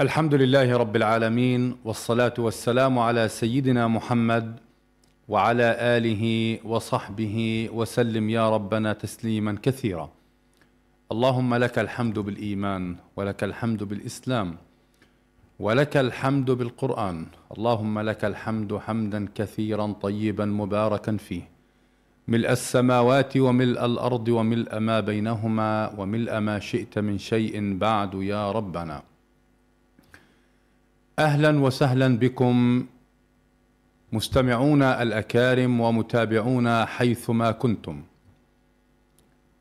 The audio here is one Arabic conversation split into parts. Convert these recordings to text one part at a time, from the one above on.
الحمد لله رب العالمين والصلاة والسلام على سيدنا محمد وعلى آله وصحبه وسلم يا ربنا تسليما كثيرا. اللهم لك الحمد بالإيمان ولك الحمد بالإسلام ولك الحمد بالقرآن. اللهم لك الحمد حمدا كثيرا طيبا مباركا فيه. ملء السماوات وملء الأرض وملء ما بينهما وملء ما شئت من شيء بعد يا ربنا. أهلا وسهلا بكم. مستمعونا الأكارم ومتابعونا حيثما كنتم.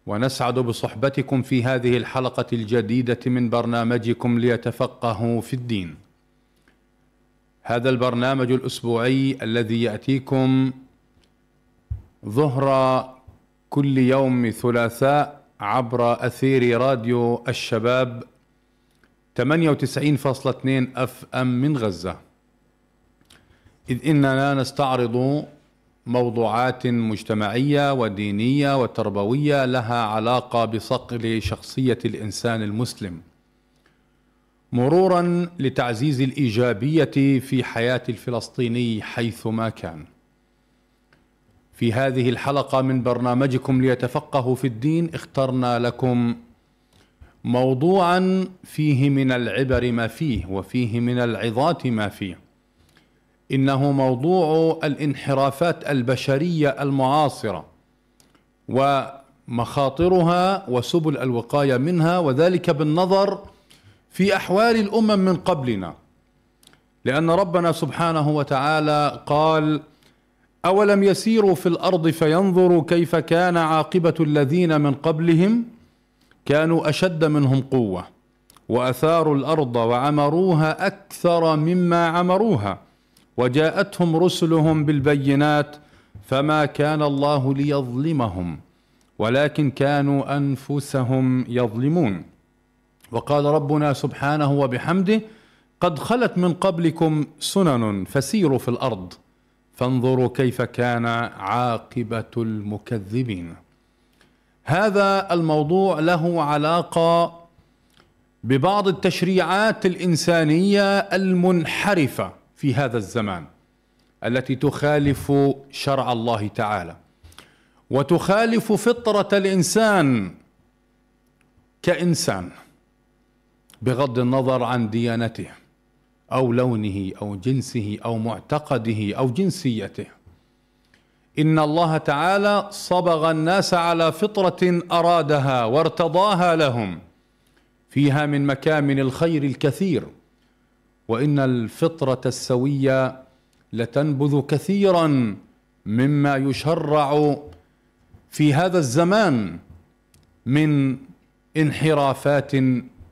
ونسعد بصحبتكم في هذه الحلقة الجديدة من برنامجكم ليتفقهوا في الدين. هذا البرنامج الأسبوعي الذي يأتيكم ظهر كل يوم ثلاثاء عبر أثير راديو الشباب 98.2 اف ام من غزة. إذ إننا نستعرض موضوعات مجتمعية ودينية وتربوية لها علاقة بصقل شخصية الإنسان المسلم مرورا لتعزيز الإيجابية في حياة الفلسطيني حيثما كان. في هذه الحلقة من برنامجكم ليتفقهوا في الدين اخترنا لكم موضوعا فيه من العبر ما فيه وفيه من العظات ما فيه. إنه موضوع الانحرافات البشرية المعاصرة ومخاطرها وسبل الوقاية منها وذلك بالنظر في أحوال الأمم من قبلنا. لأن ربنا سبحانه وتعالى قال أولم يسيروا في الأرض فينظروا كيف كان عاقبة الذين من قبلهم؟ كانوا أشد منهم قوة وأثاروا الأرض وعمروها أكثر مما عمروها وجاءتهم رسلهم بالبينات فما كان الله ليظلمهم ولكن كانوا أنفسهم يظلمون. وقال ربنا سبحانه وبحمده قد خلت من قبلكم سنن فسيروا في الأرض فانظروا كيف كان عاقبة المكذبين. هذا الموضوع له علاقة ببعض التشريعات الإنسانية المنحرفة في هذا الزمان التي تخالف شرع الله تعالى. وتخالف فطرة الإنسان كإنسان بغض النظر عن ديانته أو لونه أو جنسه أو معتقده أو جنسيته. إن الله تعالى صبغ الناس على فطرة أرادها وارتضاها لهم فيها من مكامن الخير الكثير وإن الفطرة السوية لتنبذ كثيرا مما يشرع في هذا الزمان من انحرافات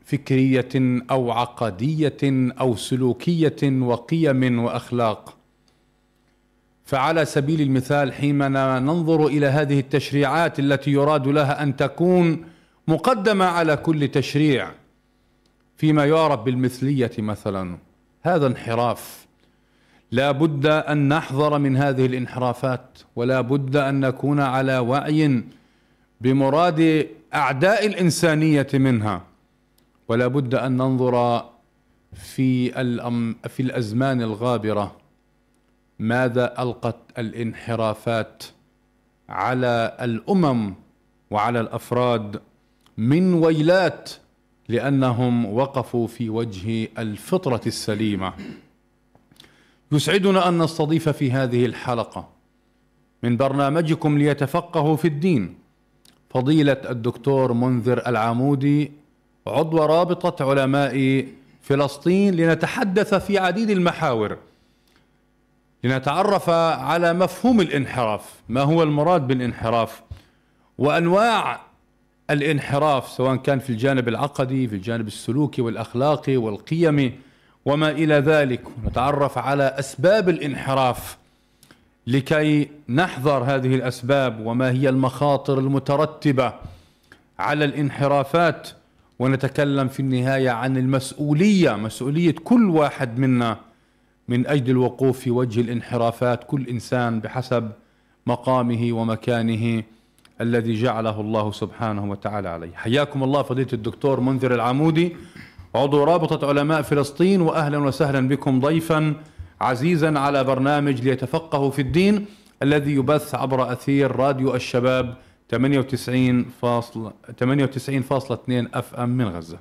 فكرية أو عقدية أو سلوكية وقيم وأخلاق. فعلى سبيل المثال حينما ننظر إلى هذه التشريعات التي يراد لها أن تكون مقدمة على كل تشريع فيما يعرف بالمثلية مثلا هذا انحراف. لا بد أن نحذر من هذه الانحرافات ولا بد أن نكون على وعي بمراد أعداء الإنسانية منها. ولا بد أن ننظر في الأم في الأزمان الغابرة. ماذا ألقت الانحرافات على الأمم وعلى الأفراد من ويلات لأنهم وقفوا في وجه الفطرة السليمة؟ يسعدنا أن نستضيف في هذه الحلقة من برنامجكم ليتفقهوا في الدين فضيلة الدكتور منذر العمودي عضو رابطة علماء فلسطين لنتحدث في عديد المحاور. لنتعرف على مفهوم الانحراف. ما هو المراد بالانحراف؟ وأنواع الانحراف سواء كان في الجانب العقدي في الجانب السلوكي والأخلاقي والقيمي وما إلى ذلك. نتعرف على أسباب الانحراف لكي نحذر هذه الأسباب وما هي المخاطر المترتبة على الانحرافات. ونتكلم في النهاية عن المسؤولية مسؤولية كل واحد منا. من أجل الوقوف في وجه الانحرافات كل إنسان بحسب مقامه ومكانه الذي جعله الله سبحانه وتعالى عليه حياكم الله فضيلة الدكتور منذر العمودي عضو رابطة علماء فلسطين واهلا وسهلا بكم ضيفا عزيزا على برنامج ليتفقهوا في الدين الذي يبث عبر أثير راديو الشباب 98 فاصل 98.2 أف أم من غزة.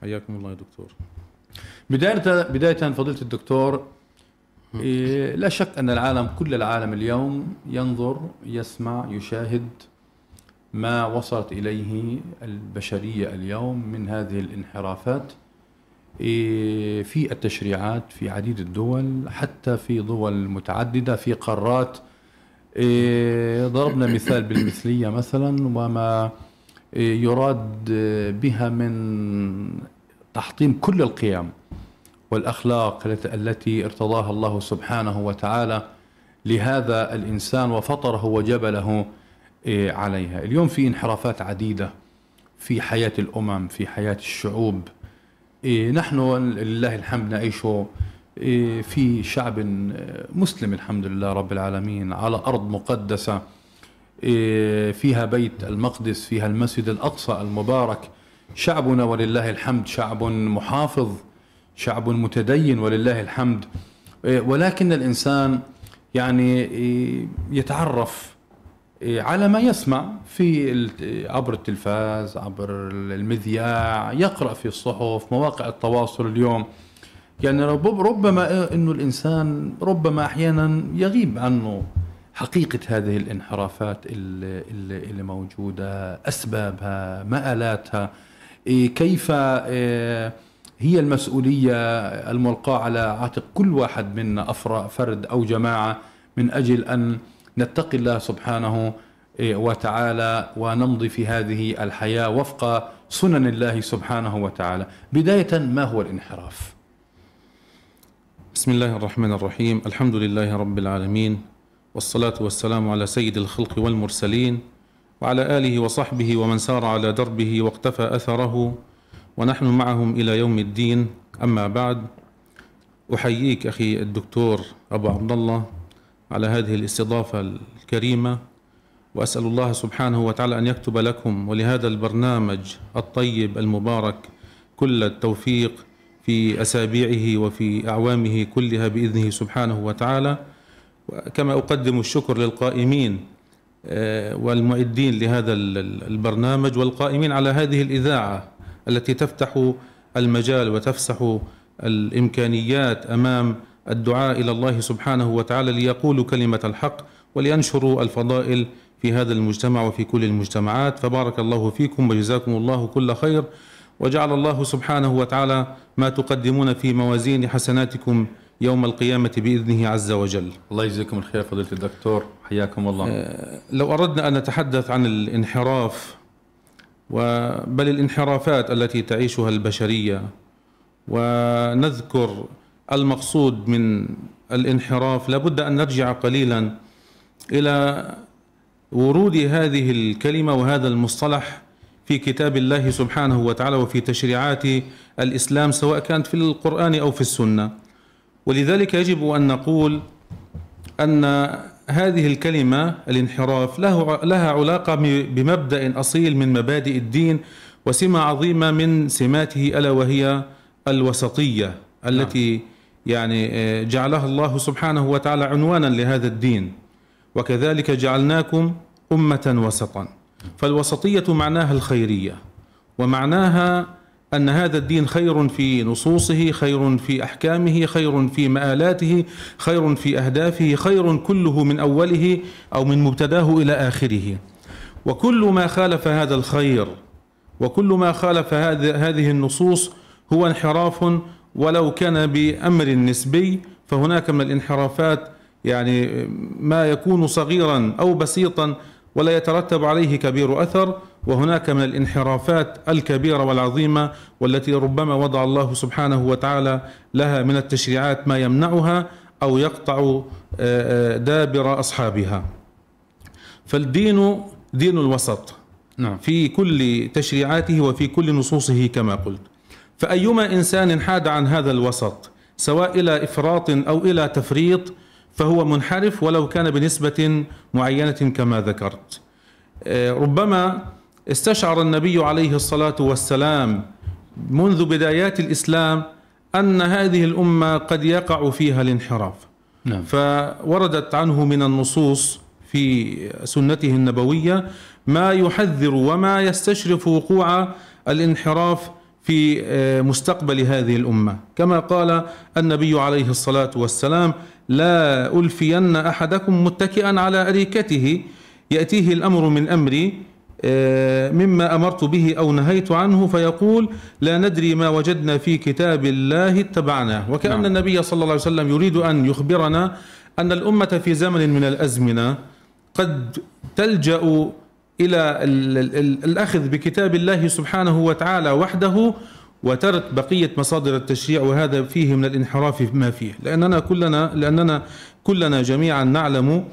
حياكم الله يا دكتور. بداية بداية فضيلة الدكتور إيه لا شك أن العالم كل العالم اليوم ينظر يسمع يشاهد ما وصلت إليه البشرية اليوم من هذه الانحرافات إيه في التشريعات في عديد الدول حتى في دول متعددة في قارات. إيه ضربنا مثال بالمثلية مثلا وما يراد بها من تحطيم كل القيم. والأخلاق التي ارتضاها الله سبحانه وتعالى لهذا الإنسان وفطره وجبله عليها. اليوم في انحرافات عديدة في حياة الأمم، في حياة الشعوب. نحن لله الحمد نعيش في شعب مسلم الحمد لله رب العالمين على أرض مقدسة فيها بيت المقدس، فيها المسجد الأقصى المبارك. شعبنا ولله الحمد شعب محافظ شعب متدين ولله الحمد. ولكن الإنسان يعني يتعرف على ما يسمع في عبر التلفاز عبر المذياع يقرأ في الصحف مواقع التواصل اليوم. يعني ربما إنه الإنسان ربما أحيانا يغيب عنه حقيقة هذه الانحرافات اللي, موجودة أسبابها مآلاتها كيف هي المسؤولية الملقاة على عاتق كل واحد منا أفراد فرد أو جماعة من أجل أن نتقي الله سبحانه وتعالى ونمضي في هذه الحياة وفق سنن الله سبحانه وتعالى. بداية ما هو الانحراف؟ بسم الله الرحمن الرحيم. الحمد لله رب العالمين والصلاة والسلام على سيد الخلق والمرسلين وعلى آله وصحبه ومن سار على دربه واقتفى أثره ونحن معهم إلى يوم الدين. أما بعد أحييك أخي الدكتور أبو عبد الله على هذه الاستضافة الكريمة وأسأل الله سبحانه وتعالى أن يكتب لكم ولهذا البرنامج الطيب المبارك كل التوفيق في أسابيعه وفي أعوامه كلها بإذنه سبحانه وتعالى. كما أقدم الشكر للقائمين والمعدين لهذا البرنامج والقائمين على هذه الإذاعة. التي تفتح المجال وتفسح الإمكانيات أمام الدعاء إلى الله سبحانه وتعالى ليقولوا كلمة الحق ولينشروا الفضائل في هذا المجتمع وفي كل المجتمعات. فبارك الله فيكم وجزاكم الله كل خير. وجعل الله سبحانه وتعالى ما تقدمون في موازين حسناتكم يوم القيامة بإذنه عز وجل. الله يجزيكم الخير فضيلة الدكتور حياكم الله. لو أردنا أن نتحدث عن الانحراف بل الانحرافات التي تعيشها البشرية. ونذكر المقصود من الانحراف لابد أن نرجع قليلا إلى ورود هذه الكلمة وهذا المصطلح في كتاب الله سبحانه وتعالى وفي تشريعات الإسلام سواء كانت في القرآن أو في السنة. ولذلك يجب أن نقول أن هذه الكلمة الانحراف له لها علاقة بمبدأ أصيل من مبادئ الدين وسمة عظيمة من سماته ألا وهي الوسطية التي يعني جعلها الله سبحانه وتعالى عنوانا لهذا الدين. وكذلك جعلناكم أمة وسطا. فالوسطية معناها الخيرية ومعناها أن هذا الدين خير في نصوصه خير في أحكامه خير في مآلاته خير في أهدافه خير كله من أوله أو من مبتداه إلى آخره. وكل ما خالف هذا الخير وكل ما خالف هذه النصوص هو انحراف ولو كان بأمر نسبي فهناك من الانحرافات يعني ما يكون صغيرا أو بسيطا ولا يترتب عليه كبير أثر وهناك من الانحرافات الكبيرة والعظيمة والتي ربما وضع الله سبحانه وتعالى لها من التشريعات ما يمنعها أو يقطع آه، آه، دابر أصحابها. فالدين دين الوسط. نعم. في كل تشريعاته وفي كل نصوصه كما قلت. فأيما إنسان حاد عن هذا الوسط سواء إلى إفراط أو إلى تفريط فهو منحرف ولو كان بنسبة معينة كما ذكرت. آه، ربما استشعر النبي عليه الصلاة والسلام منذ بدايات الإسلام أن هذه الأمة قد يقع فيها الانحراف. نعم. فوردت عنه من النصوص في سنته النبوية ما يحذر وما يستشرف وقوع الانحراف في آه، مستقبل هذه الأمة. كما قال النبي عليه الصلاة والسلام لا ألفين أحدكم متكئا على أريكته يأتيه الأمر من أمري آه، مما أمرت به أو نهيت عنه فيقول لا ندري ما وجدنا في كتاب الله اتبعناه وكأن نعم. النبي صلى الله عليه وسلم يريد أن يخبرنا أن الأمة في زمن من الأزمنة قد تلجأ إلى ال- ال- ال- الأخذ بكتاب الله سبحانه وتعالى وحده وترك بقية مصادر التشريع وهذا فيه من الانحراف ما فيه لأننا كلنا لأننا كلنا جميعا نعلم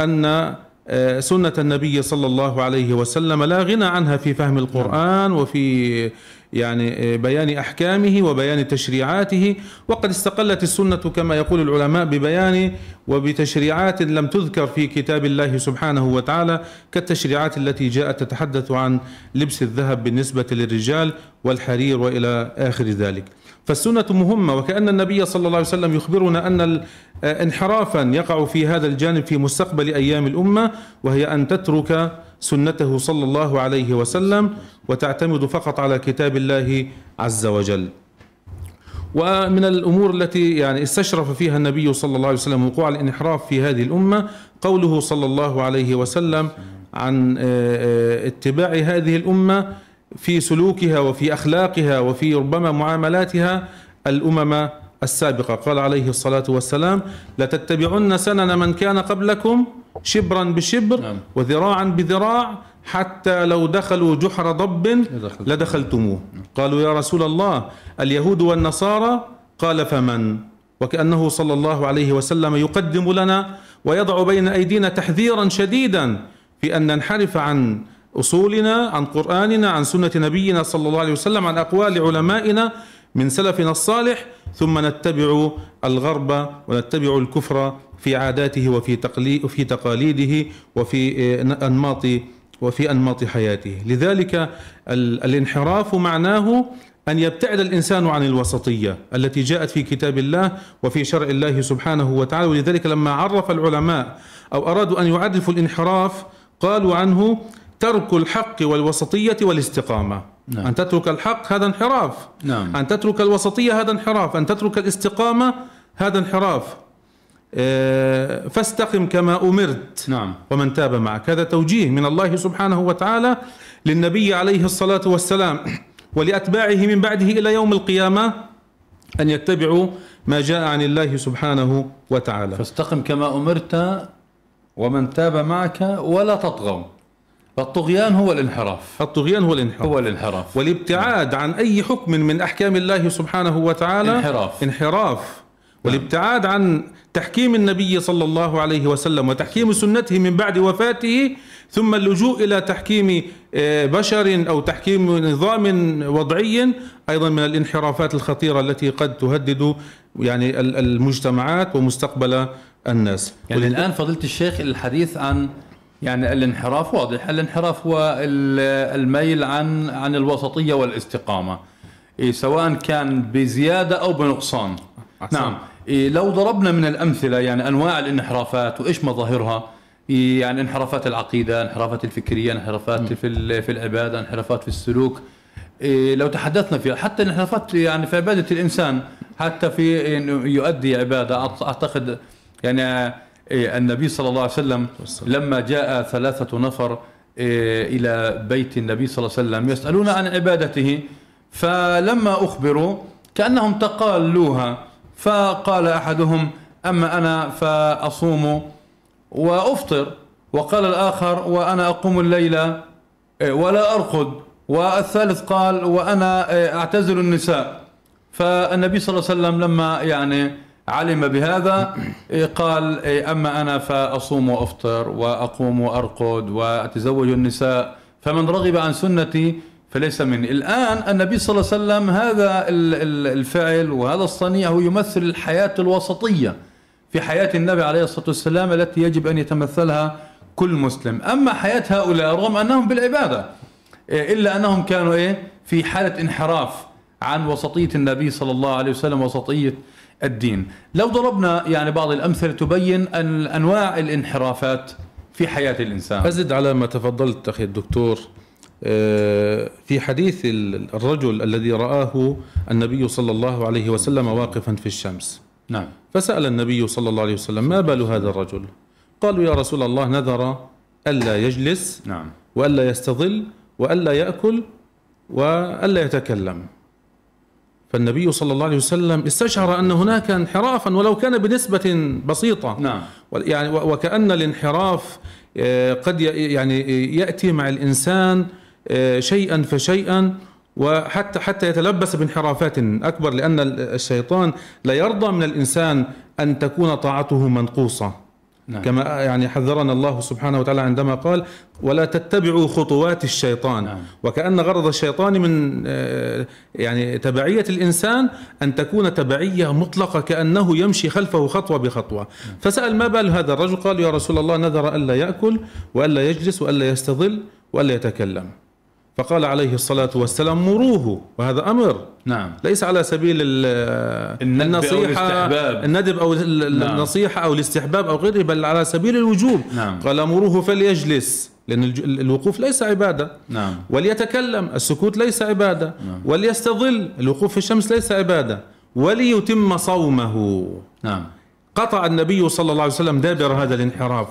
أن آه، سنة النبي صلى الله عليه وسلم لا غنى عنها في فهم القرآن وفي يعني آه، بيان أحكامه وبيان تشريعاته وقد استقلت السنة كما يقول العلماء ببيان وبتشريعات لم تذكر في كتاب الله سبحانه وتعالى كالتشريعات التي جاءت تتحدث عن لبس الذهب بالنسبة للرجال والحرير وإلى آخر ذلك. فالسنة مهمة وكأن النبي صلى الله عليه وسلم يخبرنا ال- آه، انحرافا يقع في هذا الجانب في مستقبل أيام الأمة وهي أن تترك سنته صلى الله عليه وسلم وتعتمد فقط على كتاب الله عز وجل. ومن الأمور التي يعني استشرف فيها النبي صلى الله عليه وسلم وقوع الانحراف في هذه الأمة قوله صلى الله عليه وسلم عن آه، آه، اتباع هذه الأمة في سلوكها وفي أخلاقها وفي ربما معاملاتها الأمم السابقة قال عليه الصلاة والسلام لتتبعن سنن من كان قبلكم شبرا بشبر نعم. وذراعا بذراع حتى لو دخلوا جحر ضب لدخلتم. لدخلتموه قالوا يا رسول الله اليهود والنصارى قال فمن وكأنه صلى الله عليه وسلم يقدم لنا ويضع بين أيدينا تحذيرا شديدا في أن ننحرف عن أصولنا عن قرآننا عن سنة نبينا صلى الله عليه وسلم عن أقوال علمائنا من سلفنا الصالح ثم نتبع الغرب ونتبع الكفر في عاداته وفي تقلي وفي تقاليده وفي آه، أنماط وفي أنماط حياته، لذلك ال- الانحراف معناه أن يبتعد الإنسان عن الوسطية التي جاءت في كتاب الله وفي شرع الله سبحانه وتعالى، ولذلك لما عرف العلماء أو أرادوا أن يعرفوا الانحراف قالوا عنه ترك الحق والوسطية والاستقامة. نعم. أن تترك الحق هذا انحراف. نعم. أن تترك الوسطية هذا انحراف، أن تترك الاستقامة هذا انحراف. آه، فاستقم كما أمرت. نعم ومن تاب معك هذا توجيه من الله سبحانه وتعالى للنبي عليه الصلاة والسلام ولأتباعه من بعده إلى يوم القيامة أن يتبعوا ما جاء عن الله سبحانه وتعالى فاستقم كما أمرت ومن تاب معك ولا تطغوا فالطغيان هو الانحراف. الطغيان هو الانحراف. هو الانحراف. والابتعاد عن أي حكم من أحكام الله سبحانه وتعالى انحراف. انحراف. والابتعاد عن تحكيم النبي صلى الله عليه وسلم وتحكيم سنته من بعد وفاته ثم اللجوء إلى تحكيم آه، بشر أو تحكيم نظام وضعي أيضا من الانحرافات الخطيرة التي قد تهدد يعني ال- المجتمعات ومستقبل الناس. يعني الآن فضيلة الشيخ الحديث عن يعني الانحراف واضح. الانحراف هو ال- الميل عن عن الوسطية والاستقامة. إيه، سواء كان بزيادة أو بنقصان. أحسن. نعم. إيه، لو ضربنا من الأمثلة يعني أنواع الانحرافات وإيش مظاهرها؟ إيه، يعني انحرافات العقيدة انحرافات الفكرية انحرافات في في العبادة انحرافات في السلوك. إيه، لو تحدثنا فيها حتى الانحرافات يعني في عبادة الإنسان حتى في يؤدي عبادة أعت- أعتقد يعني النبي صلى الله عليه وسلم لما جاء ثلاثة نفر إيه، إلى بيت النبي صلى الله عليه وسلم يسألون عن عبادته فلما أخبروا كأنهم تقالوها فقال أحدهم أما أنا فأصوم وأفطر وقال الآخر وأنا أقوم الليل إيه، ولا أرقد والثالث قال وأنا إيه، أعتزل النساء. فالنبي صلى الله عليه وسلم لما يعني علم بهذا إيه، قال أما أنا فأصوم وأفطر وأقوم وأرقد وأتزوج النساء فمن رغب عن سنتي فليس مني. الآن النبي صلى الله عليه وسلم هذا الفعل وهذا الصنيع هو يمثل الحياة الوسطية في حياة النبي عليه الصلاة والسلام التي يجب أن يتمثلها كل مسلم. أما حياة هؤلاء رغم أنهم بالعبادة إلا أنهم كانوا إيه في حالة انحراف عن وسطية النبي صلى الله عليه وسلم وسطية الدين. لو ضربنا يعني بعض الأمثلة تبين أن أنواع الانحرافات في حياة الإنسان. أزد على ما تفضلت أخي الدكتور آه، في حديث الرجل الذي رآه النبي صلى الله عليه وسلم واقفا في الشمس. نعم. فسأل النبي صلى الله عليه وسلم ما بال هذا الرجل؟ قالوا يا رسول الله نذر ألا يجلس نعم. وألا يستظل وألا يأكل وألا يتكلم. فالنبي صلى الله عليه وسلم استشعر أن هناك انحرافا ولو كان بنسبة بسيطة. نعم. يعني وكأن الانحراف آه، قد يعني يأتي مع الإنسان آه، شيئا فشيئا وحتى حتى يتلبس بانحرافات أكبر لأن الشيطان لا يرضى من الإنسان أن تكون طاعته منقوصة. نعم. كما يعني حذرنا الله سبحانه وتعالى عندما قال ولا تتبعوا خطوات الشيطان نعم. وكأن غرض الشيطان من آه، يعني تبعية الإنسان أن تكون تبعية مطلقة كأنه يمشي خلفه خطوة بخطوة نعم. فسأل ما بال هذا الرجل قال يا رسول الله نذر ألا يأكل وألا يجلس وألا يستظل وألا يتكلم فقال عليه الصلاة والسلام مروه. وهذا أمر. نعم. ليس على سبيل النصيحة أو الندب أو نعم. النصيحة أو الاستحباب أو غيره بل على سبيل الوجوب. نعم. قال مروه فليجلس. لأن الوقوف ليس عبادة. نعم. وليتكلم السكوت ليس عبادة. نعم. وليستظل الوقوف في الشمس ليس عبادة. وليتم صومه. نعم. قطع النبي صلى الله عليه وسلم دابر هذا الانحراف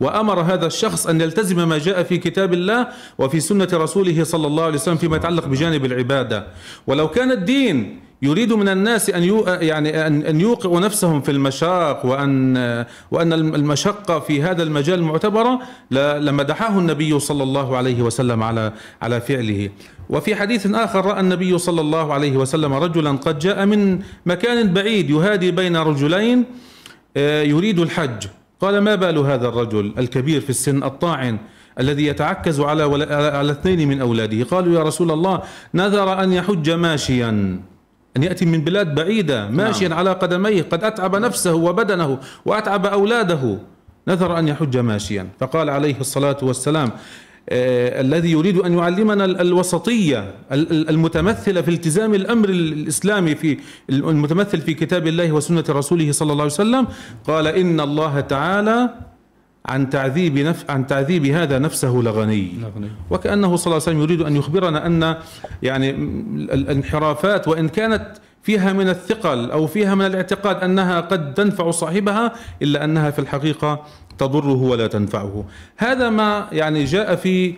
وأمر هذا الشخص أن يلتزم ما جاء في كتاب الله وفي سنة رسوله صلى الله عليه وسلم فيما يتعلق بجانب العبادة. ولو كان الدين يريد من الناس أن يعني أن يوقعوا نفسهم في المشاق وأن وأن المشقة في هذا المجال معتبرة لمدحه النبي صلى الله عليه وسلم على على فعله. وفي حديث آخر رأى النبي صلى الله عليه وسلم رجلا قد جاء من مكان بعيد يهادي بين رجلين يريد الحج. قال ما بال هذا الرجل الكبير في السن الطاعن الذي يتعكز على على اثنين من أولاده؟ قالوا يا رسول الله نذر أن يحج ماشيا أن يأتي من بلاد بعيدة ماشيا نعم. على قدميه قد أتعب نفسه وبدنه وأتعب أولاده. نذر أن يحج ماشيا. فقال عليه الصلاة والسلام آه، الذي يريد أن يعلمنا الوسطية المتمثلة في التزام الأمر الإسلامي في المتمثل في كتاب الله وسنة رسوله صلى الله عليه وسلم قال إن الله تعالى عن تعذيب نف عن تعذيب هذا نفسه لغني. وكأنه صلى الله عليه وسلم يريد أن يخبرنا أن يعني الانحرافات وإن كانت فيها من الثقل أو فيها من الاعتقاد أنها قد تنفع صاحبها إلا أنها في الحقيقة تضره ولا تنفعه. هذا ما يعني جاء في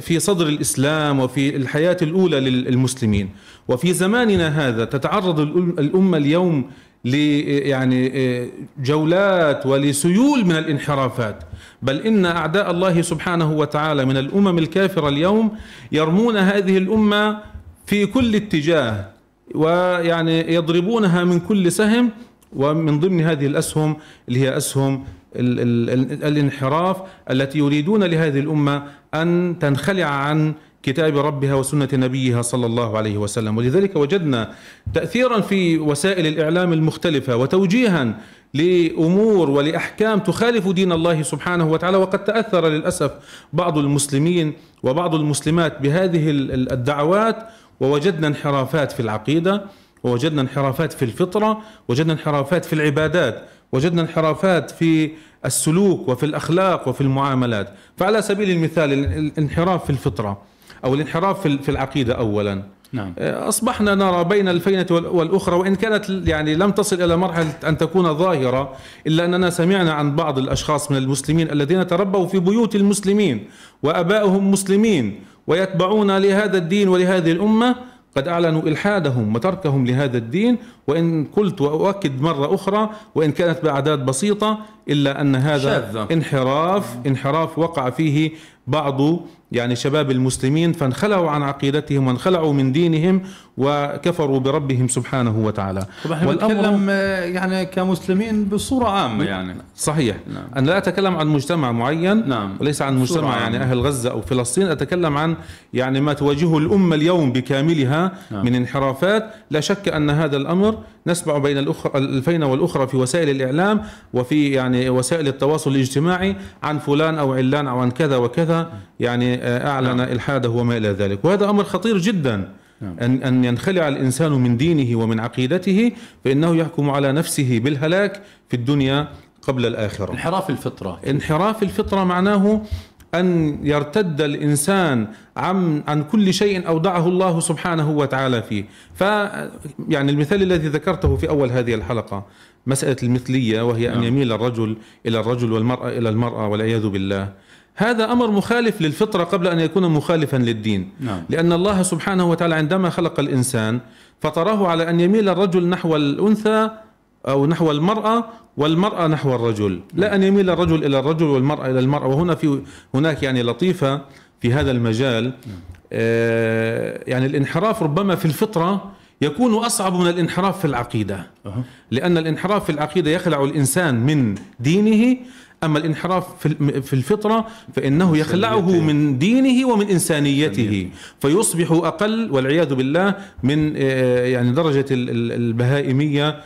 في صدر الإسلام وفي الحياة الأولى للمسلمين. وفي زماننا هذا تتعرض الأمة اليوم ل يعني جولات ولسيول من الانحرافات. بل إن أعداء الله سبحانه وتعالى من الأمم الكافرة اليوم يرمون هذه الأمة في كل اتجاه ويعني يضربونها من كل سهم ومن ضمن هذه الأسهم اللي هي أسهم ال ال الانحراف التي يريدون لهذه الأمة أن تنخلع عن كتاب ربها وسنة نبيها صلى الله عليه وسلم. ولذلك وجدنا تاثيرا في وسائل الإعلام المختلفة وتوجيها لأمور ولأحكام تخالف دين الله سبحانه وتعالى. وقد تأثر للأسف بعض المسلمين وبعض المسلمات بهذه الدعوات. ووجدنا انحرافات في العقيدة ووجدنا انحرافات في الفطرة وجدنا انحرافات في العبادات. وجدنا انحرافات في السلوك وفي الأخلاق وفي المعاملات فعلى سبيل المثال الانحراف في الفطرة أو الانحراف في العقيدة اولا نعم. أصبحنا نرى بين الفينة والأخرى وإن كانت يعني لم تصل إلى مرحلة أن تكون ظاهرة إلا أننا سمعنا عن بعض الأشخاص من المسلمين الذين تربوا في بيوت المسلمين وابائهم مسلمين ويتبعون لهذا الدين ولهذه الأمة قد أعلنوا إلحادهم وتركهم لهذا الدين وإن قلت وأؤكد مرة أخرى وإن كانت بأعداد بسيطة إلا أن هذا شاذة. انحراف انحراف وقع فيه بعض يعني شباب المسلمين فانخلعوا عن عقيدتهم وانخلعوا من دينهم وكفروا بربهم سبحانه وتعالى والأمر- آه، يعني كمسلمين بصورة عامة يعني صحيح نعم. أنا لا أتكلم عن مجتمع معين نعم. وليس عن مجتمع بصورة يعني عامة. أهل غزة أو فلسطين أتكلم عن يعني ما تواجهه الأمة اليوم بكاملها نعم. من انحرافات لا شك أن هذا الأمر نسمع بين الأخرى الفينة والأخرى في وسائل الإعلام وفي يعني وسائل التواصل الاجتماعي عن فلان أو علان أو عن كذا وكذا. يعني آه، أعلن إلحاده وما إلى ذلك. وهذا أمر خطير جدا. نعم. أن أن ينخلع الإنسان من دينه ومن عقيدته فإنه يحكم على نفسه بالهلاك في الدنيا قبل الآخرة. انحراف الفطرة. انحراف الفطرة معناه أن يرتد الإنسان عن عن كل شيء أودعه الله سبحانه وتعالى فيه. ف يعني المثال الذي ذكرته في أول هذه الحلقة مسألة المثلية وهي أن نعم. يميل الرجل إلى الرجل والمرأة إلى المرأة والعياذ بالله. هذا أمر مخالف للفطرة قبل أن يكون مخالفا للدين. نعم. لأن الله سبحانه وتعالى عندما خلق الإنسان فطره على أن يميل الرجل نحو الأنثى أو نحو المرأة والمرأة نحو الرجل لا أن يميل الرجل إلى الرجل والمرأة إلى المرأة وهنا في هناك يعني لطيفة في هذا المجال آه يعني الانحراف ربما في الفطرة يكون أصعب من الانحراف في العقيدة. لأن الانحراف في العقيدة يخلع الإنسان من دينه أما الانحراف في الفطرة فإنه يخلعه. من دينه ومن إنسانيته. فيصبح أقل والعياذ بالله من آه، يعني درجة ال- ال- البهائمية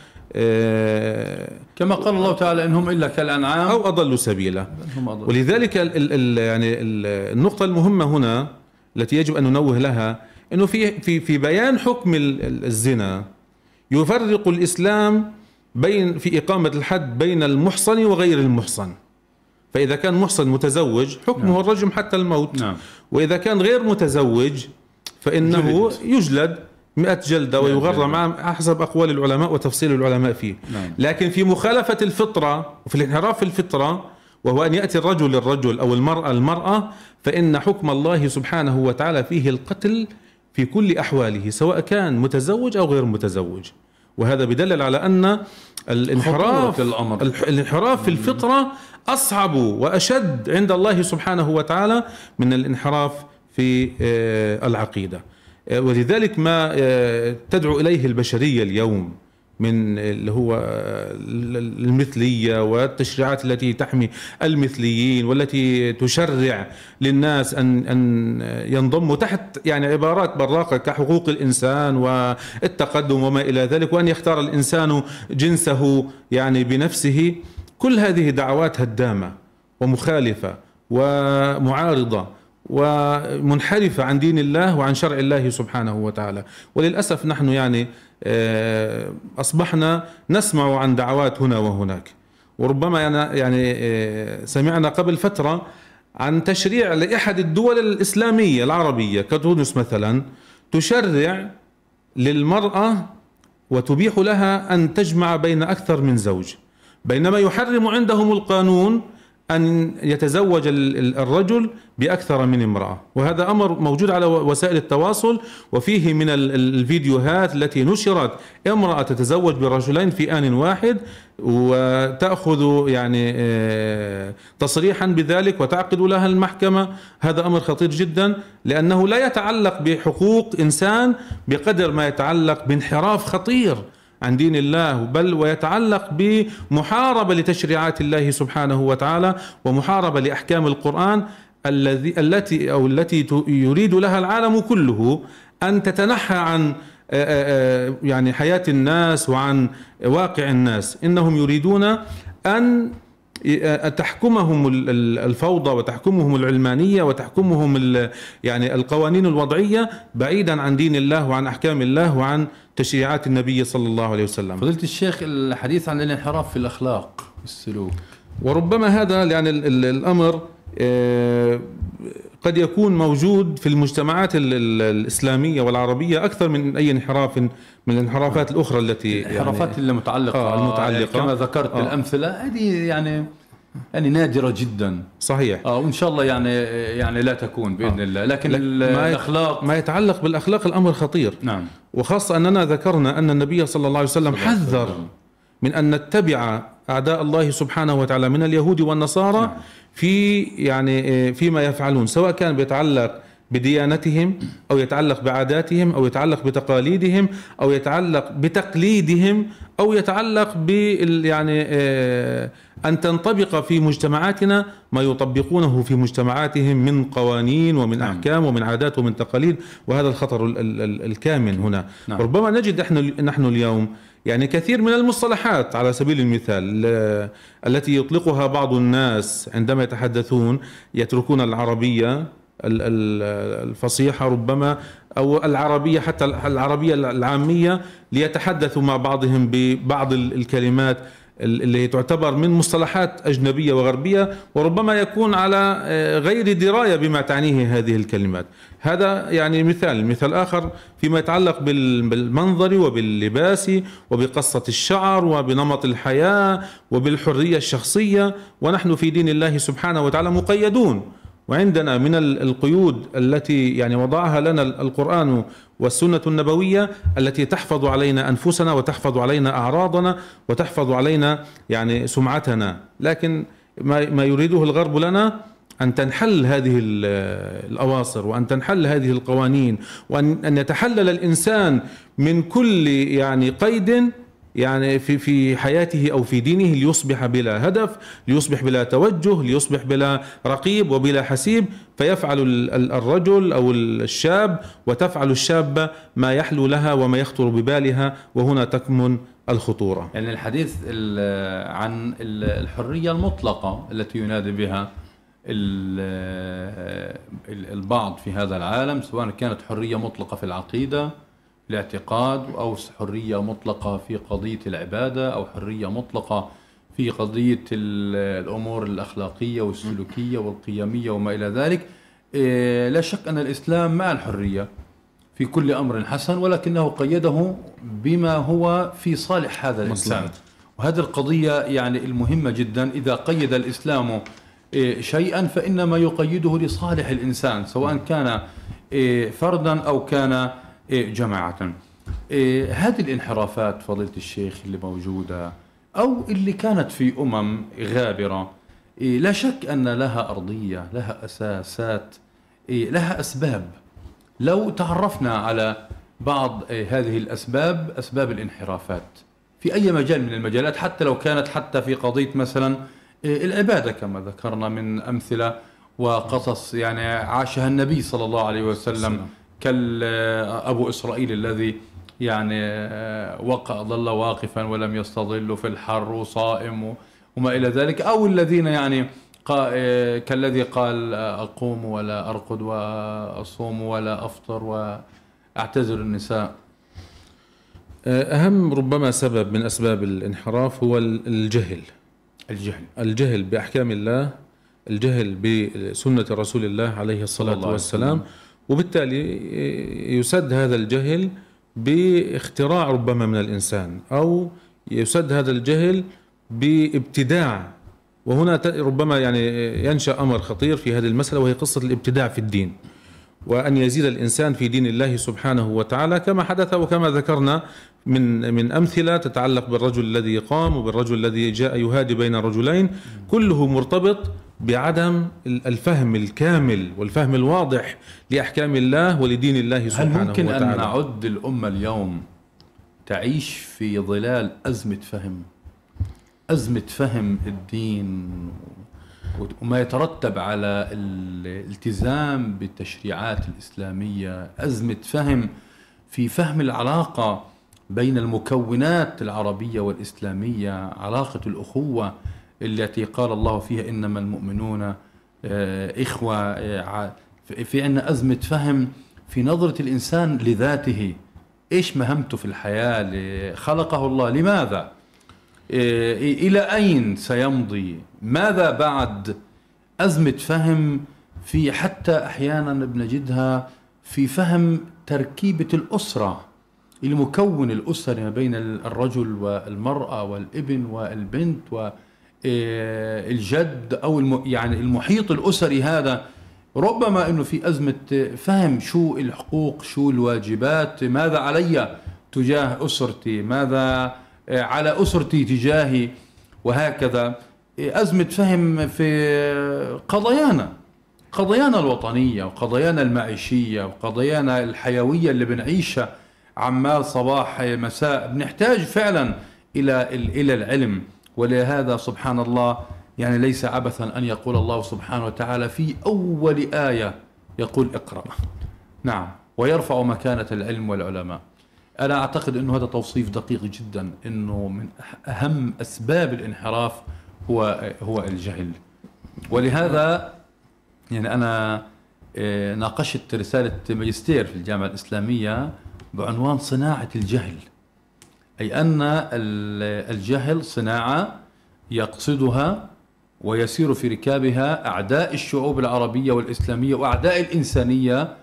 كما قال الله تعالى إنهم إلا كالأنعام أو أضل سبيلا أضل. ولذلك ال ال ال يعني ال النقطة المهمة هنا التي يجب أن ننوه لها أنه في في في بيان حكم ال- ال- الزنا يفرق الإسلام بين في إقامة الحد بين المحصن وغير المحصن فإذا كان محصن متزوج حكمه نعم. الرجم حتى الموت نعم وإذا كان غير متزوج فإنه جلد. يجلد مئة جلدة مئة ويغرم حسب أقوال العلماء وتفصيل العلماء فيه. نعم. لكن في مخالفة الفطرة وفي الانحراف في الفطرة وهو أن يأتي الرجل للرجل أو المرأة المرأة فإن حكم الله سبحانه وتعالى فيه القتل في كل أحواله سواء كان متزوج أو غير متزوج. وهذا بدلل على أن الانحراف الأمر. الانحراف في الفطرة أصعب وأشد عند الله سبحانه وتعالى من الانحراف في آه، العقيدة. آه، ولذلك ما آه، تدعو إليه البشرية اليوم من اللي هو آه، المثلية والتشريعات التي تحمي المثليين والتي تشرع للناس أن أن ينضموا تحت يعني عبارات براقة كحقوق الإنسان والتقدم وما إلى ذلك وأن يختار الإنسان جنسه يعني بنفسه. كل هذه دعوات هدامة ومخالفة ومعارضة ومنحرفة عن دين الله وعن شرع الله سبحانه وتعالى. وللأسف نحن يعني آه، أصبحنا نسمع عن دعوات هنا وهناك. وربما يعني آه، سمعنا قبل فترة عن تشريع لأحد الدول الإسلامية العربية كتونس مثلا تشرع للمرأة وتبيح لها أن تجمع بين أكثر من زوج. بينما يحرم عندهم القانون أن يتزوج ال- ال- الرجل بأكثر من امرأة. وهذا أمر موجود على وسائل التواصل وفيه من ال- ال- الفيديوهات التي نشرت امرأة تتزوج برجلين في آن واحد وتأخذ يعني آه، تصريحا بذلك وتعقد لها المحكمة. هذا أمر خطير جدا لأنه لا يتعلق بحقوق إنسان بقدر ما يتعلق بانحراف خطير. عن دين الله بل ويتعلق بمحاربة لتشريعات الله سبحانه وتعالى ومحاربة لأحكام القرآن الذي التي أو التي يريد لها العالم كله أن تتنحى عن آه، آه، آه، يعني حياة الناس وعن واقع الناس. إنهم يريدون أن تحكمهم ال- ال- الفوضى وتحكمهم العلمانية وتحكمهم يعني القوانين الوضعية بعيدا عن دين الله وعن أحكام الله وعن تشريعات النبي صلى الله عليه وسلم فضيلة الشيخ الحديث عن الانحراف في الأخلاق والسلوك وربما هذا يعني ال- ال- الأمر آه، قد يكون موجود في المجتمعات ال- ال- الإسلامية والعربية أكثر من أي انحراف من الانحرافات الأخرى التي الانحرافات يعني اللي متعلقة آه، المتعلقة. كما ذكرت آه. بالأمثلة هذه يعني يعني نادرة جدا. صحيح. آه وإن شاء الله يعني يعني لا تكون بإذن آه. الله. لكن ما الاخلاق ما يتعلق بالأخلاق الأمر خطير. نعم. وخاصة أننا ذكرنا أن النبي صلى الله عليه وسلم الله حذر وسلم. من أن نتبع أعداء الله سبحانه وتعالى من اليهود والنصارى في يعني فيما يفعلون سواء كان بيتعلق بديانتهم أو يتعلق بعاداتهم أو يتعلق بتقاليدهم أو يتعلق بتقليدهم أو يتعلق بال يعني آه، أن تنطبق في مجتمعاتنا ما يطبقونه في مجتمعاتهم من قوانين ومن نعم. أحكام ومن عادات ومن تقاليد وهذا الخطر الكامن هنا نعم. ربما نجد إحنا نحن اليوم يعني كثير من المصطلحات على سبيل المثال التي يطلقها بعض الناس عندما يتحدثون يتركون العربية الفصيحة ربما أو العربية حتى العربية العامية ليتحدثوا مع بعضهم ببعض الكلمات اللي تعتبر من مصطلحات أجنبية وغربية وربما يكون على آه، غير دراية بما تعنيه هذه الكلمات. هذا يعني مثال. مثال آخر فيما يتعلق بالمنظر وباللباس وبقصة الشعر وبنمط الحياة وبالحرية الشخصية ونحن في دين الله سبحانه وتعالى مقيدون. وعندنا من القيود التي يعني وضعها لنا القرآن والسنة النبوية التي تحفظ علينا أنفسنا وتحفظ علينا أعراضنا وتحفظ علينا يعني سمعتنا. لكن ما يريده الغرب لنا أن تنحل هذه الأواصر وأن تنحل هذه القوانين وأن يتحلل الإنسان من كل يعني قيد يعني في في حياته أو في دينه ليصبح بلا هدف، ليصبح بلا توجه، ليصبح بلا رقيب وبلا حسيب، فيفعل الرجل أو الشاب وتفعل الشابه ما يحلو لها وما يخطر ببالها وهنا تكمن الخطورة. يعني الحديث عن الحرية المطلقة التي ينادي بها البعض في هذا العالم سواء كانت حرية مطلقة في العقيدة الاعتقاد أو حرية مطلقة في قضية العبادة أو حرية مطلقة في قضية الأمور الأخلاقية والسلوكية والقيمية وما إلى ذلك. إيه، لا شك أن الإسلام مع الحرية في كل أمر حسن ولكنه قيده بما هو في صالح هذا الإنسان وهذه القضية يعني المهمة جدا. إذا قيد الإسلام إيه، شيئا فإنما يقيده لصالح الإنسان سواء كان إيه، فردا أو كان جماعة. إيه، هذه الانحرافات فضيلة الشيخ اللي موجودة أو اللي كانت في أمم غابرة إيه، لا شك أن لها أرضية لها أساسات لها أسباب. لو تعرفنا على بعض هذه الأسباب أسباب الانحرافات في أي مجال من المجالات حتى لو كانت حتى في قضية مثلا العبادة كما ذكرنا من أمثلة وقصص يعني عاشها النبي صلى الله عليه وسلم كالأبو إسرائيل الذي يعني آه، وقع ظل واقفا ولم يستظل في الحر وصائم وما إلى ذلك أو الذين يعني آه، كالذي قال آه، أقوم ولا أرقد وأصوم ولا أفطر وأعتذر النساء. أهم ربما سبب من أسباب الانحراف هو الجهل. الجهل. الجهل بأحكام الله الجهل بسنة رسول الله عليه الصلاة والسلام. وبالتالي يسد هذا الجهل باختراع ربما من الإنسان أو يسد هذا الجهل بابتداع. وهنا ربما يعني ينشأ أمر خطير في هذه المسألة وهي قصة الابتداع في الدين. وأن يزيد الإنسان في دين الله سبحانه وتعالى كما حدث وكما ذكرنا من من أمثلة تتعلق بالرجل الذي قام وبالرجل الذي جاء يهادي بين رجلين كله مرتبط بعدم الفهم الكامل والفهم الواضح لأحكام الله ولدين الله سبحانه هل ممكن وتعالى. ان نعد الأمة اليوم تعيش في ظلال أزمة فهم أزمة فهم الدين وما يترتب على الالتزام بالتشريعات الإسلامية أزمة فهم في فهم العلاقة بين المكونات العربية والإسلامية علاقة الأخوة التي قال الله فيها إنما المؤمنون آه، إخوة آه، في عندنا أزمة فهم في نظرة الإنسان لذاته. إيش مهمته في الحياة؟ خلقه الله. لماذا؟ آه، إلى أين سيمضي؟ ماذا بعد أزمة فهم في حتى أحيانا بنجدها في فهم تركيبة الأسرة؟ المكون الأسري ما بين الرجل والمرأة والابن والبنت و الجد أو الم يعني المحيط الأسري هذا ربما إنه في أزمة فهم شو الحقوق شو الواجبات ماذا علي تجاه أسرتي ماذا آه، على أسرتي تجاهي وهكذا. آه، أزمة فهم في قضايانا قضايانا الوطنية وقضايانا المعيشية وقضايانا الحيوية اللي بنعيشها عمال صباح مساء بنحتاج فعلا إلى إلى العلم. ولهذا سبحان الله يعني ليس عبثا أن يقول الله سبحانه وتعالى في أول آية يقول اقرأ. نعم ويرفع مكانة العلم والعلماء. أنا أعتقد أنه هذا توصيف دقيق جدا أنه من أهم أسباب الانحراف هو هو الجهل. ولهذا يعني أنا آه، ناقشت رسالة ماجستير في الجامعة الإسلامية بعنوان صناعة الجهل. أي أن الجهل صناعة يقصدها ويسير في ركابها أعداء الشعوب العربية والإسلامية وأعداء الإنسانية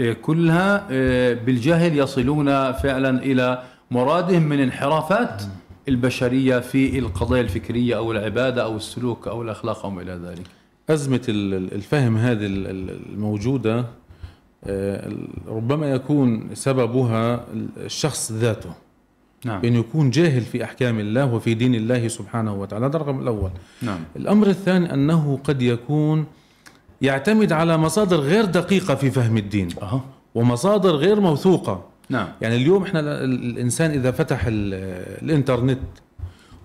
آه، كلها آه، بالجهل يصلون فعلا إلى مرادهم من انحرافات البشرية في القضايا الفكرية أو العبادة أو السلوك أو الأخلاق أو إلى ذلك. أزمة الفهم هذه الموجودة آه، ربما يكون سببها الشخص ذاته. نعم. بأنه يكون جاهل في أحكام الله وفي دين الله سبحانه وتعالى هذا الرقم الأول نعم. الأمر الثاني أنه قد يكون يعتمد على مصادر غير دقيقة في فهم الدين أه. ومصادر غير موثوقة نعم. يعني اليوم إحنا الإنسان إذا فتح الإنترنت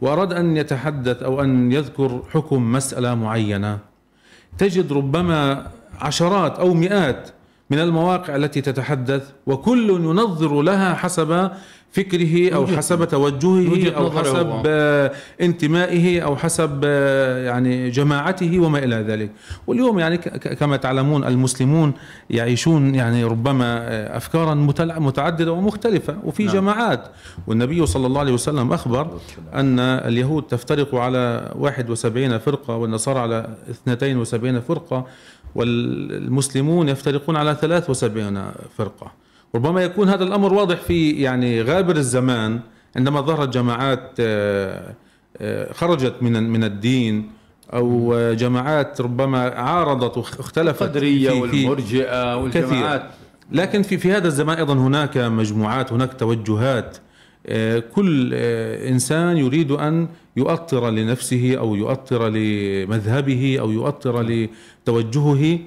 وأراد أن يتحدث أو أن يذكر حكم مسألة معينة تجد ربما عشرات أو مئات من المواقع التي تتحدث وكل ينظر لها حسب فكره أو حسب توجهه أو حسب انتمائه أو حسب يعني جماعته وما إلى ذلك. واليوم يعني كما تعلمون المسلمون يعيشون يعني ربما افكارا متعددة ومختلفة وفي نعم. جماعات. والنبي صلى الله عليه وسلم أخبر أن اليهود تفترق على 71 فرقة والنصارى على 72 فرقة والمسلمون يفترقون على 73 فرقة. ربما يكون هذا الأمر واضح في يعني غابر الزمان عندما ظهرت جماعات آه، آه، خرجت من من الدين أو جماعات ربما عارضت واختلفت القدرية والمرجئة والجماعات. لكن في في هذا الزمان أيضا هناك مجموعات هناك توجهات. آه، كل إنسان يريد أن يؤطر لنفسه أو يؤطر لمذهبه أو يؤطر لتوجهه.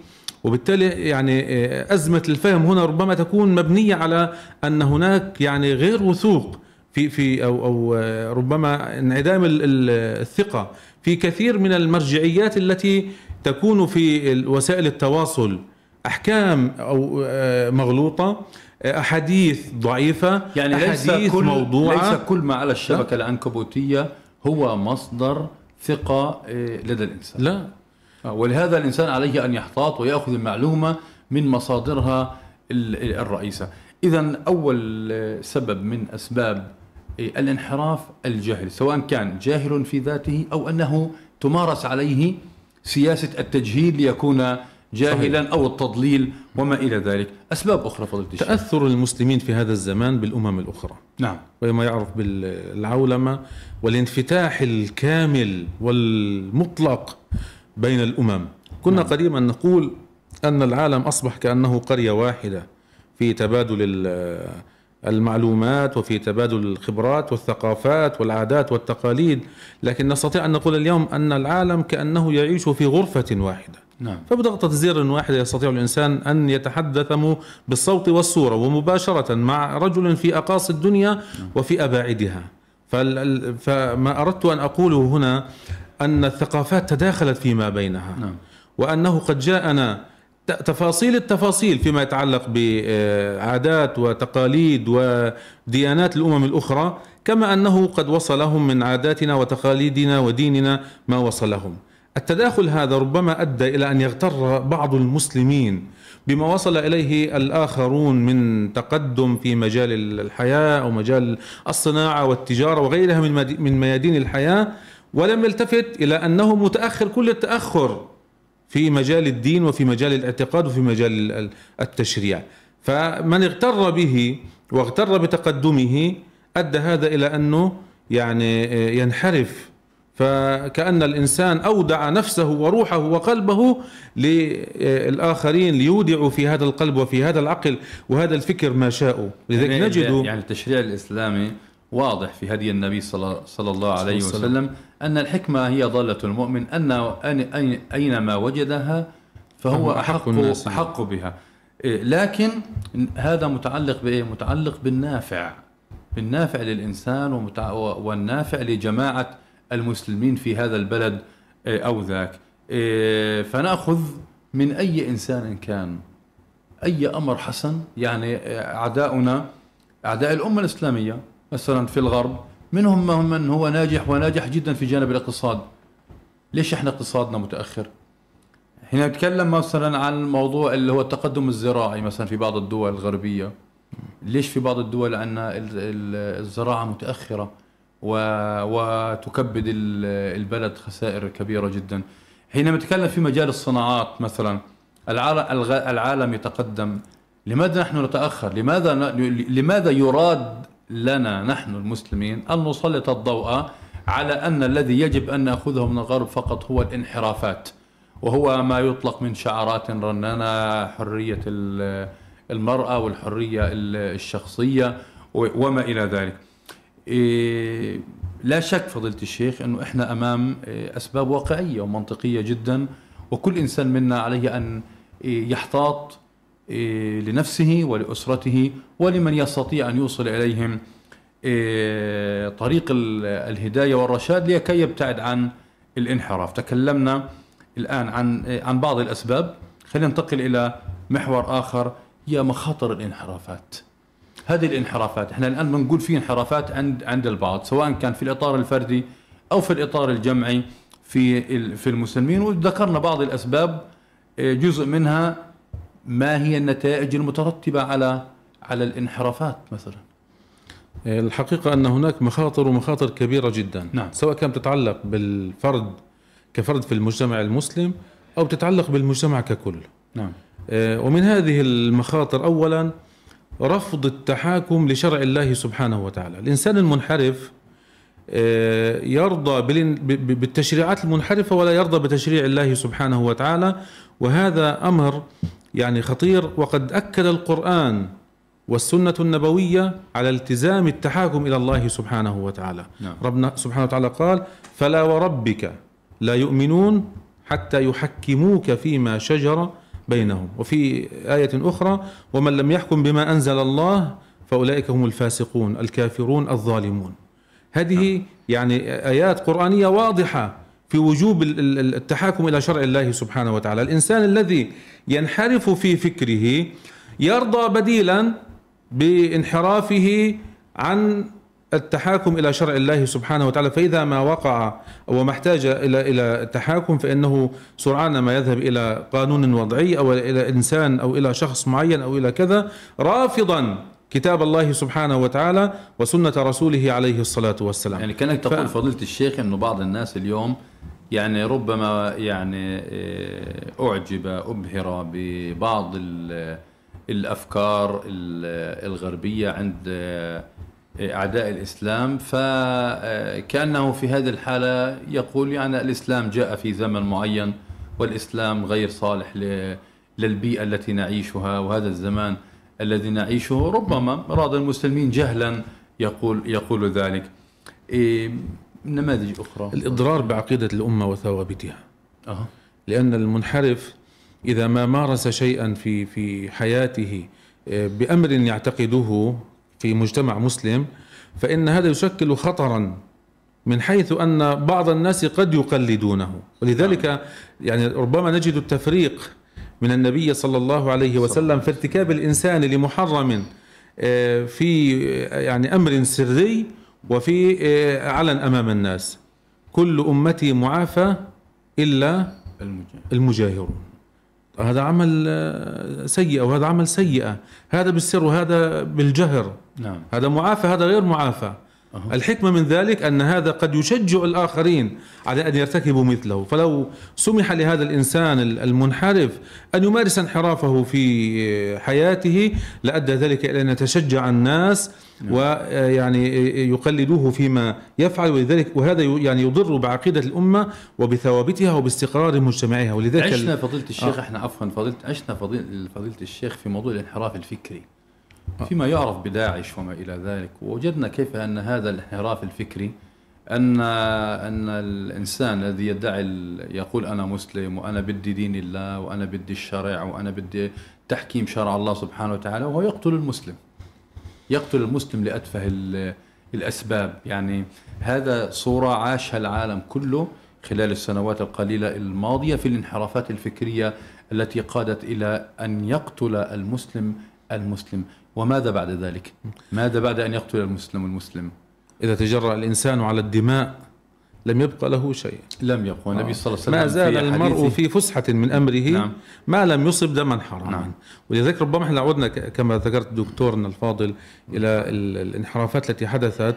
وبالتالي يعني آه، أزمة الفهم هنا ربما تكون مبنية على أن هناك يعني غير وثوق في في أو أو آه، ربما انعدام الثقة في كثير من المرجعيات التي تكون في وسائل التواصل أحكام أو آه، مغلوطة أحاديث ضعيفة يعني ليس كل موضوعة. ليس كل ما على الشبكة العنكبوتية هو مصدر ثقة لدى الإنسان. لا. ولهذا الإنسان عليه أن يحتاط ويأخذ المعلومة من مصادرها الرئيسة. إذا أول سبب من أسباب الانحراف الجهل سواء كان جاهل في ذاته أو أنه تمارس عليه سياسة التجهيل ليكون جاهلا صحيح. أو التضليل وما إلى ذلك. أسباب أخرى فضلت الشيخ. تأثر المسلمين في هذا الزمان بالأمم الأخرى. نعم. وما يعرف بالعولمة والانفتاح الكامل والمطلق بين الأمم كنا نعم. قديما نقول أن العالم أصبح كأنه قرية واحدة في تبادل المعلومات وفي تبادل الخبرات والثقافات والعادات والتقاليد لكن نستطيع أن نقول اليوم أن العالم كأنه يعيش في غرفة واحدة نعم. فبضغطة زر واحدة يستطيع الإنسان أن يتحدث بالصوت والصورة ومباشرة مع رجل في أقاصي الدنيا نعم. وفي أباعدها فما أردت أن أقوله هنا أن الثقافات تداخلت فيما بينها نعم. وأنه قد جاءنا تفاصيل التفاصيل فيما يتعلق بعادات وتقاليد وديانات الأمم الأخرى كما أنه قد وصلهم من عاداتنا وتقاليدنا وديننا ما وصلهم التداخل هذا ربما أدى إلى أن يغتر بعض المسلمين بما وصل إليه الآخرون من تقدم في مجال الحياة أو مجال الصناعة والتجارة وغيرها من ميادين الحياة ولم يلتفت إلى أنه متأخر كل التأخر في مجال الدين وفي مجال الاعتقاد وفي مجال التشريع. فمن اغتر به واغتر بتقدمه أدى هذا إلى أنه يعني ينحرف. فكأن الإنسان أودع نفسه وروحه وقلبه للآخرين ليودعوا في هذا القلب وفي هذا العقل وهذا الفكر ما شاءوا. لذلك يعني نجد يعني التشريع الإسلامي واضح في هدي النبي صلى صلى الله عليه وسلم. أن الحكمة هي ضالة المؤمن أن أن- أين- أينما وجدها فهو أحق أحق بها. إيه، لكن هذا متعلق بإيه؟ متعلق بالنافع. بالنافع للإنسان والنافع لجماعة المسلمين في هذا البلد إيه، أو ذاك. إيه، فنأخذ من أي إنسان كان. أي أمر حسن يعني أعداؤنا أعداء الأمة الإسلامية. مثلا في الغرب منهم من- هو ناجح وناجح جدا في جانب الاقتصاد. ليش إحنا اقتصادنا متأخر؟ هنا نتكلم مثلا عن الموضوع اللي هو التقدم الزراعي مثلا في بعض الدول الغربية. ليش في بعض الدول أن ال- ال- الزراعة متأخرة و- وتكبد ال- البلد خسائر كبيرة جدا؟ حينما نتكلم في مجال الصناعات مثلا. العالم, يتقدم. لماذا نحن نتأخر؟ لماذا لماذا يراد لنا نحن المسلمين أن نسلط الضوء على أن الذي يجب أن نأخذه من الغرب فقط هو الانحرافات وهو ما يطلق من شعارات رنانة حرية ال- المرأة والحرية ال- الشخصية وما إلى ذلك. إيه، لا شك فضيلة الشيخ أنه إحنا أمام إيه، أسباب واقعية ومنطقية جدا وكل إنسان منا عليه أن إيه، يحتاط لنفسه ولأسرته ولمن يستطيع أن يوصل إليهم. إيه، طريق ال- الهداية والرشاد لكي يبتعد عن الانحراف. تكلمنا الآن عن إيه، عن بعض الأسباب. خلينا ننتقل إلى محور آخر هي مخاطر الانحرافات. هذه الانحرافات إحنا الآن بنقول في انحرافات عند عند البعض سواء كان في الإطار الفردي أو في الإطار الجمعي في في المسلمين. وذكرنا بعض الأسباب آه، جزء منها ما هي النتائج المترتبة على على الانحرافات مثلا؟ الحقيقة أن هناك مخاطر ومخاطر كبيرة جدا. نعم. سواء كانت تتعلق بالفرد كفرد في المجتمع المسلم أو تتعلق بالمجتمع ككل. نعم. آه، ومن هذه المخاطر أولا رفض التحاكم لشرع الله سبحانه وتعالى. الإنسان المنحرف آه، يرضى بالتشريعات المنحرفة ولا يرضى بتشريع الله سبحانه وتعالى وهذا أمر يعني خطير وقد أكد القرآن والسنة النبوية على التزام التحاكم إلى الله سبحانه وتعالى. نعم. ربنا سبحانه وتعالى قال فلا وربك لا يؤمنون حتى يحكموك فيما شجر بينهم. وفي آية أخرى ومن لم يحكم بما أنزل الله فأولئك هم الفاسقون الكافرون الظالمون. هذه يعني آيات قرآنية واضحة في وجوب ال- ال- التحاكم إلى شرع الله سبحانه وتعالى. الإنسان الذي ينحرف في فكره يرضى بديلا بانحرافه عن التحاكم إلى شرع الله سبحانه وتعالى. فإذا ما وقع وما احتاج إلى إلى التحاكم فإنه سرعان ما يذهب إلى قانون وضعي أو إلى إنسان أو إلى شخص معين أو إلى كذا رافضا كتاب الله سبحانه وتعالى وسنة رسوله عليه الصلاة والسلام. يعني كأنك تقول فضيلة الشيخ إنه بعض الناس اليوم يعني ربما يعني آه، أعجب أبهر ببعض ال- الأفكار ال- الغربية عند آه، أعداء الإسلام. فكانه في هذه الحالة يقول يعني الإسلام جاء في زمن معين والإسلام غير صالح ل- للبيئة التي نعيشها. وهذا الزمان الذي نعيشه ربما اراد المسلمين جهلا يقول يقول ذلك. إيه، نماذج أخرى؟ الإضرار بعقيدة الأمة وثوابتها. أه. لأن المنحرف إذا ما مارس شيئا في في حياته آه، بأمر يعتقده في مجتمع مسلم فإن هذا يشكل خطرا من حيث أن بعض الناس قد يقلدونه. ولذلك يعني ربما نجد التفريق من النبي صلى الله عليه وسلم في ارتكاب الإنسان لمحرم آه، في آه، يعني أمر سري وفي آه، علن أمام الناس. كل أمتي معافى إلا المجاهرون. هذا عمل سيئة وهذا عمل سيئة. هذا بالسر وهذا بالجهر. نعم. هذا معافى هذا غير معافى. أها. الحكمة من ذلك أن هذا قد يشجع الآخرين على أن يرتكبوا مثله. فلو سمح لهذا الإنسان المنحرف أن يمارس انحرافه في حياته لأدى ذلك إلى أن يتشجع الناس ويعني يقلدوه فيما يفعل. ولذلك وهذا يعني يضر بعقيدة الأمة وبثوابتها وباستقرار مجتمعها. ولذلك عشنا فضيلة الشيخ إحنا عفوا فضيله عشنا فضيلة الشيخ في موضوع الانحراف الفكري. فيما يعرف بداعش وما إلى ذلك. وجدنا كيف أن هذا الانحراف الفكري أن أن الإنسان الذي يدعي يقول أنا مسلم وأنا بدي دين الله وأنا بدي الشرع وأنا بدي تحكيم شرع الله سبحانه وتعالى وهو يقتل المسلم. يقتل المسلم لأتفه الأسباب. يعني هذا صورة عاشها العالم كله خلال السنوات القليلة الماضية في الانحرافات الفكرية التي قادت إلى أن يقتل المسلم المسلم. وماذا بعد ذلك؟ ماذا بعد أن يقتل المسلم المسلم؟ إذا تجرأ الإنسان على الدماء لم يبقى له شيء لم يبقى النبي. صلى الله عليه وسلم ما زال المرء في فسحة من أمره نعم. ما لم يصب دما حراما نعم. ولذلك ربما إحنا عدنا كما ذكرت دكتورنا الفاضل إلى ال- الانحرافات التي حدثت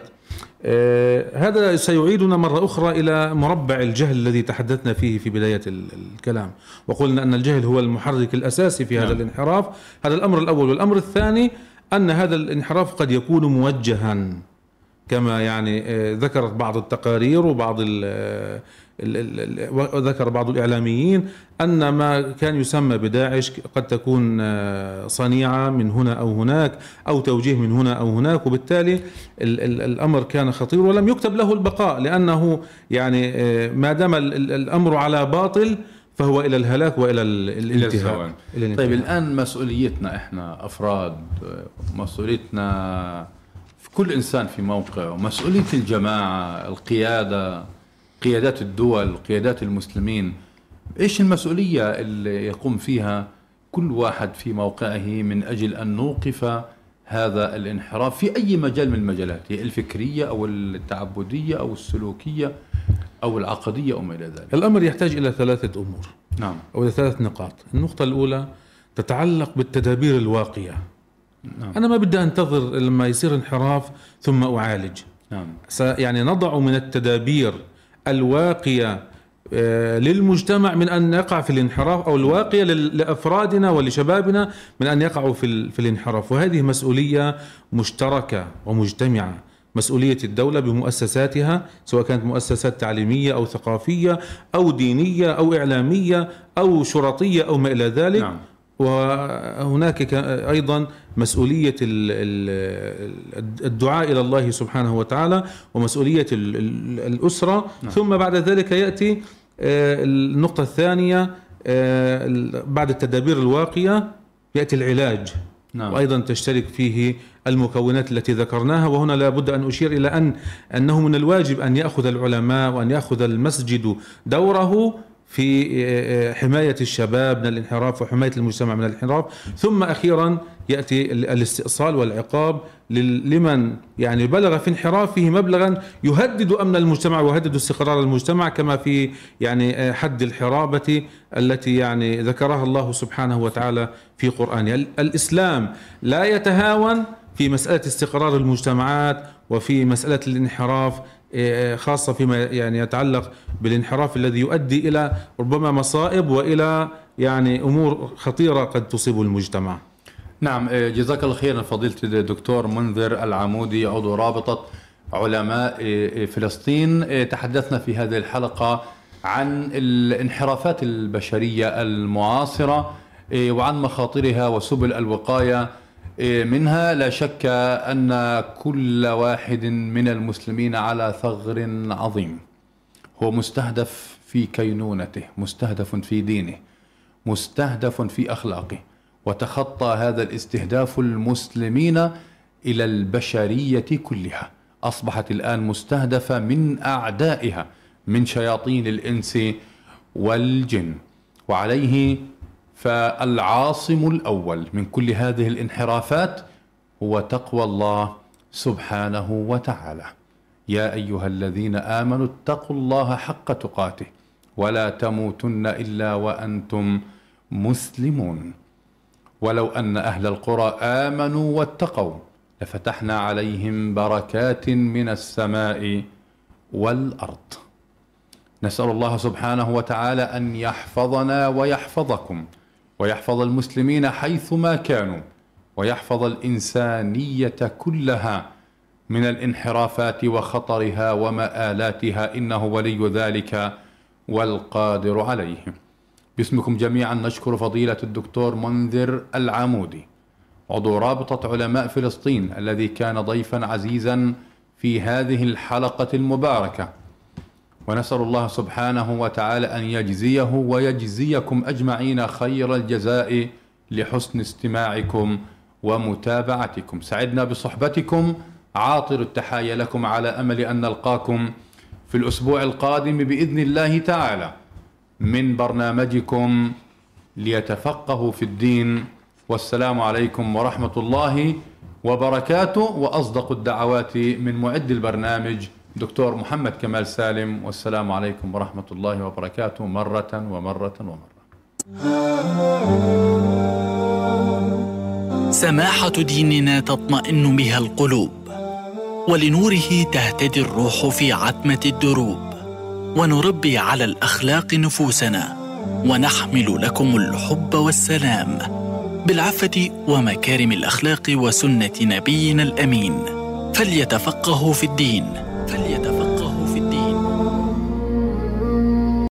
آه، هذا سيعيدنا مرة أخرى إلى مربع الجهل الذي تحدثنا فيه في بداية ال- الكلام وقلنا أن الجهل هو المحرك الأساسي في هذا نعم. الانحراف هذا الأمر الأول والأمر الثاني أن هذا الانحراف قد يكون موجها كما يعني آه، ذكرت بعض التقارير وبعض ال ال- ال- ال- وذكر بعض الإعلاميين أن ما كان يسمى بداعش قد تكون آه، صنيعة من هنا أو هناك أو توجيه من هنا أو هناك وبالتالي ال ال الأمر كان خطير ولم يكتب له البقاء لأنه يعني آه، ما دام ال- ال- الأمر على باطل فهو إلى الهلاك وإلى ال- إلى الانتهاء طيب. الآن مسؤوليتنا إحنا أفراد مسؤوليتنا كل إنسان في موقعه. مسؤولية الجماعة القيادة قيادات الدول قيادات المسلمين إيش المسؤولية اللي يقوم فيها كل واحد في موقعه من أجل أن نوقف هذا الانحراف في أي مجال من المجالات هي الفكرية أو التعبدية أو السلوكية أو العقدية أو ما إلى ذلك. الأمر يحتاج إلى ثلاثة أمور نعم. أو إلى ثلاث نقاط. النقطة الأولى تتعلق بالتدابير الواقية. نعم. أنا ما بدي أنتظر لما يصير انحراف ثم أعالج. نعم. يعني نضع من التدابير الواقية آه، للمجتمع من أن يقع في الانحراف أو الواقية لأفرادنا ولشبابنا من أن يقعوا في في الانحراف. وهذه مسؤولية مشتركة ومجتمعة. مسؤولية الدولة بمؤسساتها سواء كانت مؤسسات تعليمية أو ثقافية أو دينية أو إعلامية أو شرطية أو ما إلى ذلك. نعم. وهناك أيضا مسؤولية ال- ال- الدعاء إلى الله سبحانه وتعالى ومسؤولية ال- ال- الأسرة. ثم بعد ذلك يأتي آه، النقطة الثانية آه، بعد التدابير الواقية يأتي العلاج. نعم. وأيضا تشترك فيه المكونات التي ذكرناها. وهنا لابد أن أشير إلى ان أنه من الواجب أن يأخذ العلماء وأن يأخذ المسجد دوره. في حماية الشباب من الانحراف وحماية المجتمع من الانحراف. ثم أخيرا يأتي ال- الاستئصال والعقاب لمن يعني بلغ في انحرافه مبلغا يهدد أمن المجتمع ويهدد استقرار المجتمع كما في يعني حد الحرابة التي يعني ذكرها الله سبحانه وتعالى في قرآنه ال- الإسلام لا يتهاون في مسألة استقرار المجتمعات وفي مسألة الانحراف إيه، خاصة فيما يعني يتعلق بالانحراف الذي يؤدي إلى ربما مصائب وإلى يعني أمور خطيرة قد تصيب المجتمع. نعم آه، جزاك الله خيرا فضيلة الدكتور منذر العمودي عضو رابطة علماء آه، آه، فلسطين. آه، تحدثنا في هذه الحلقة عن الانحرافات البشرية المعاصرة آه، وعن مخاطرها وسبل الوقاية آه، منها لا شك أن كل واحد من المسلمين على ثغر عظيم. هو مستهدف في كينونته مستهدف في دينه مستهدف في أخلاقه وتخطى هذا الاستهداف المسلمين إلى البشرية كلها. أصبحت الآن مستهدفة من أعدائها من شياطين الإنس والجن. وعليه فالعاصم الأول من كل هذه الانحرافات هو تقوى الله سبحانه وتعالى. يا أيها الذين آمنوا اتقوا الله حق تقاته ولا تموتن إلا وأنتم مسلمون. ولو أن أهل القرى آمنوا واتقوا لفتحنا عليهم بركات من السماء والأرض. نسأل الله سبحانه وتعالى أن يحفظنا ويحفظكم. ويحفظ المسلمين حيثما كانوا ويحفظ الإنسانية كلها من الانحرافات وخطرها ومآلاتها إنه ولي ذلك والقادر عليه. باسمكم جميعا نشكر فضيلة الدكتور منذر العمودي عضو رابطة علماء فلسطين الذي كان ضيفا عزيزا في هذه الحلقة المباركة ونسأل الله سبحانه وتعالى أن يجزيه ويجزيكم أجمعين خير الجزاء لحسن استماعكم ومتابعتكم. سعدنا بصحبتكم. عاطر التحايا لكم على أمل أن نلقاكم في الأسبوع القادم بإذن الله تعالى من برنامجكم ليتفقهوا في الدين. والسلام عليكم ورحمة الله وبركاته. وأصدق الدعوات من معد البرنامج دكتور محمد كمال سالم والسلام عليكم ورحمة الله وبركاته مرة ومرة ومرة. سماحة ديننا تطمئن بها القلوب ولنوره تهتدي الروح في عتمة الدروب. ونربي على الأخلاق نفوسنا ونحمل لكم الحب والسلام بالعفة ومكارم الأخلاق وسنة نبينا الأمين. فليتفقهوا في الدين. فليتفقهوا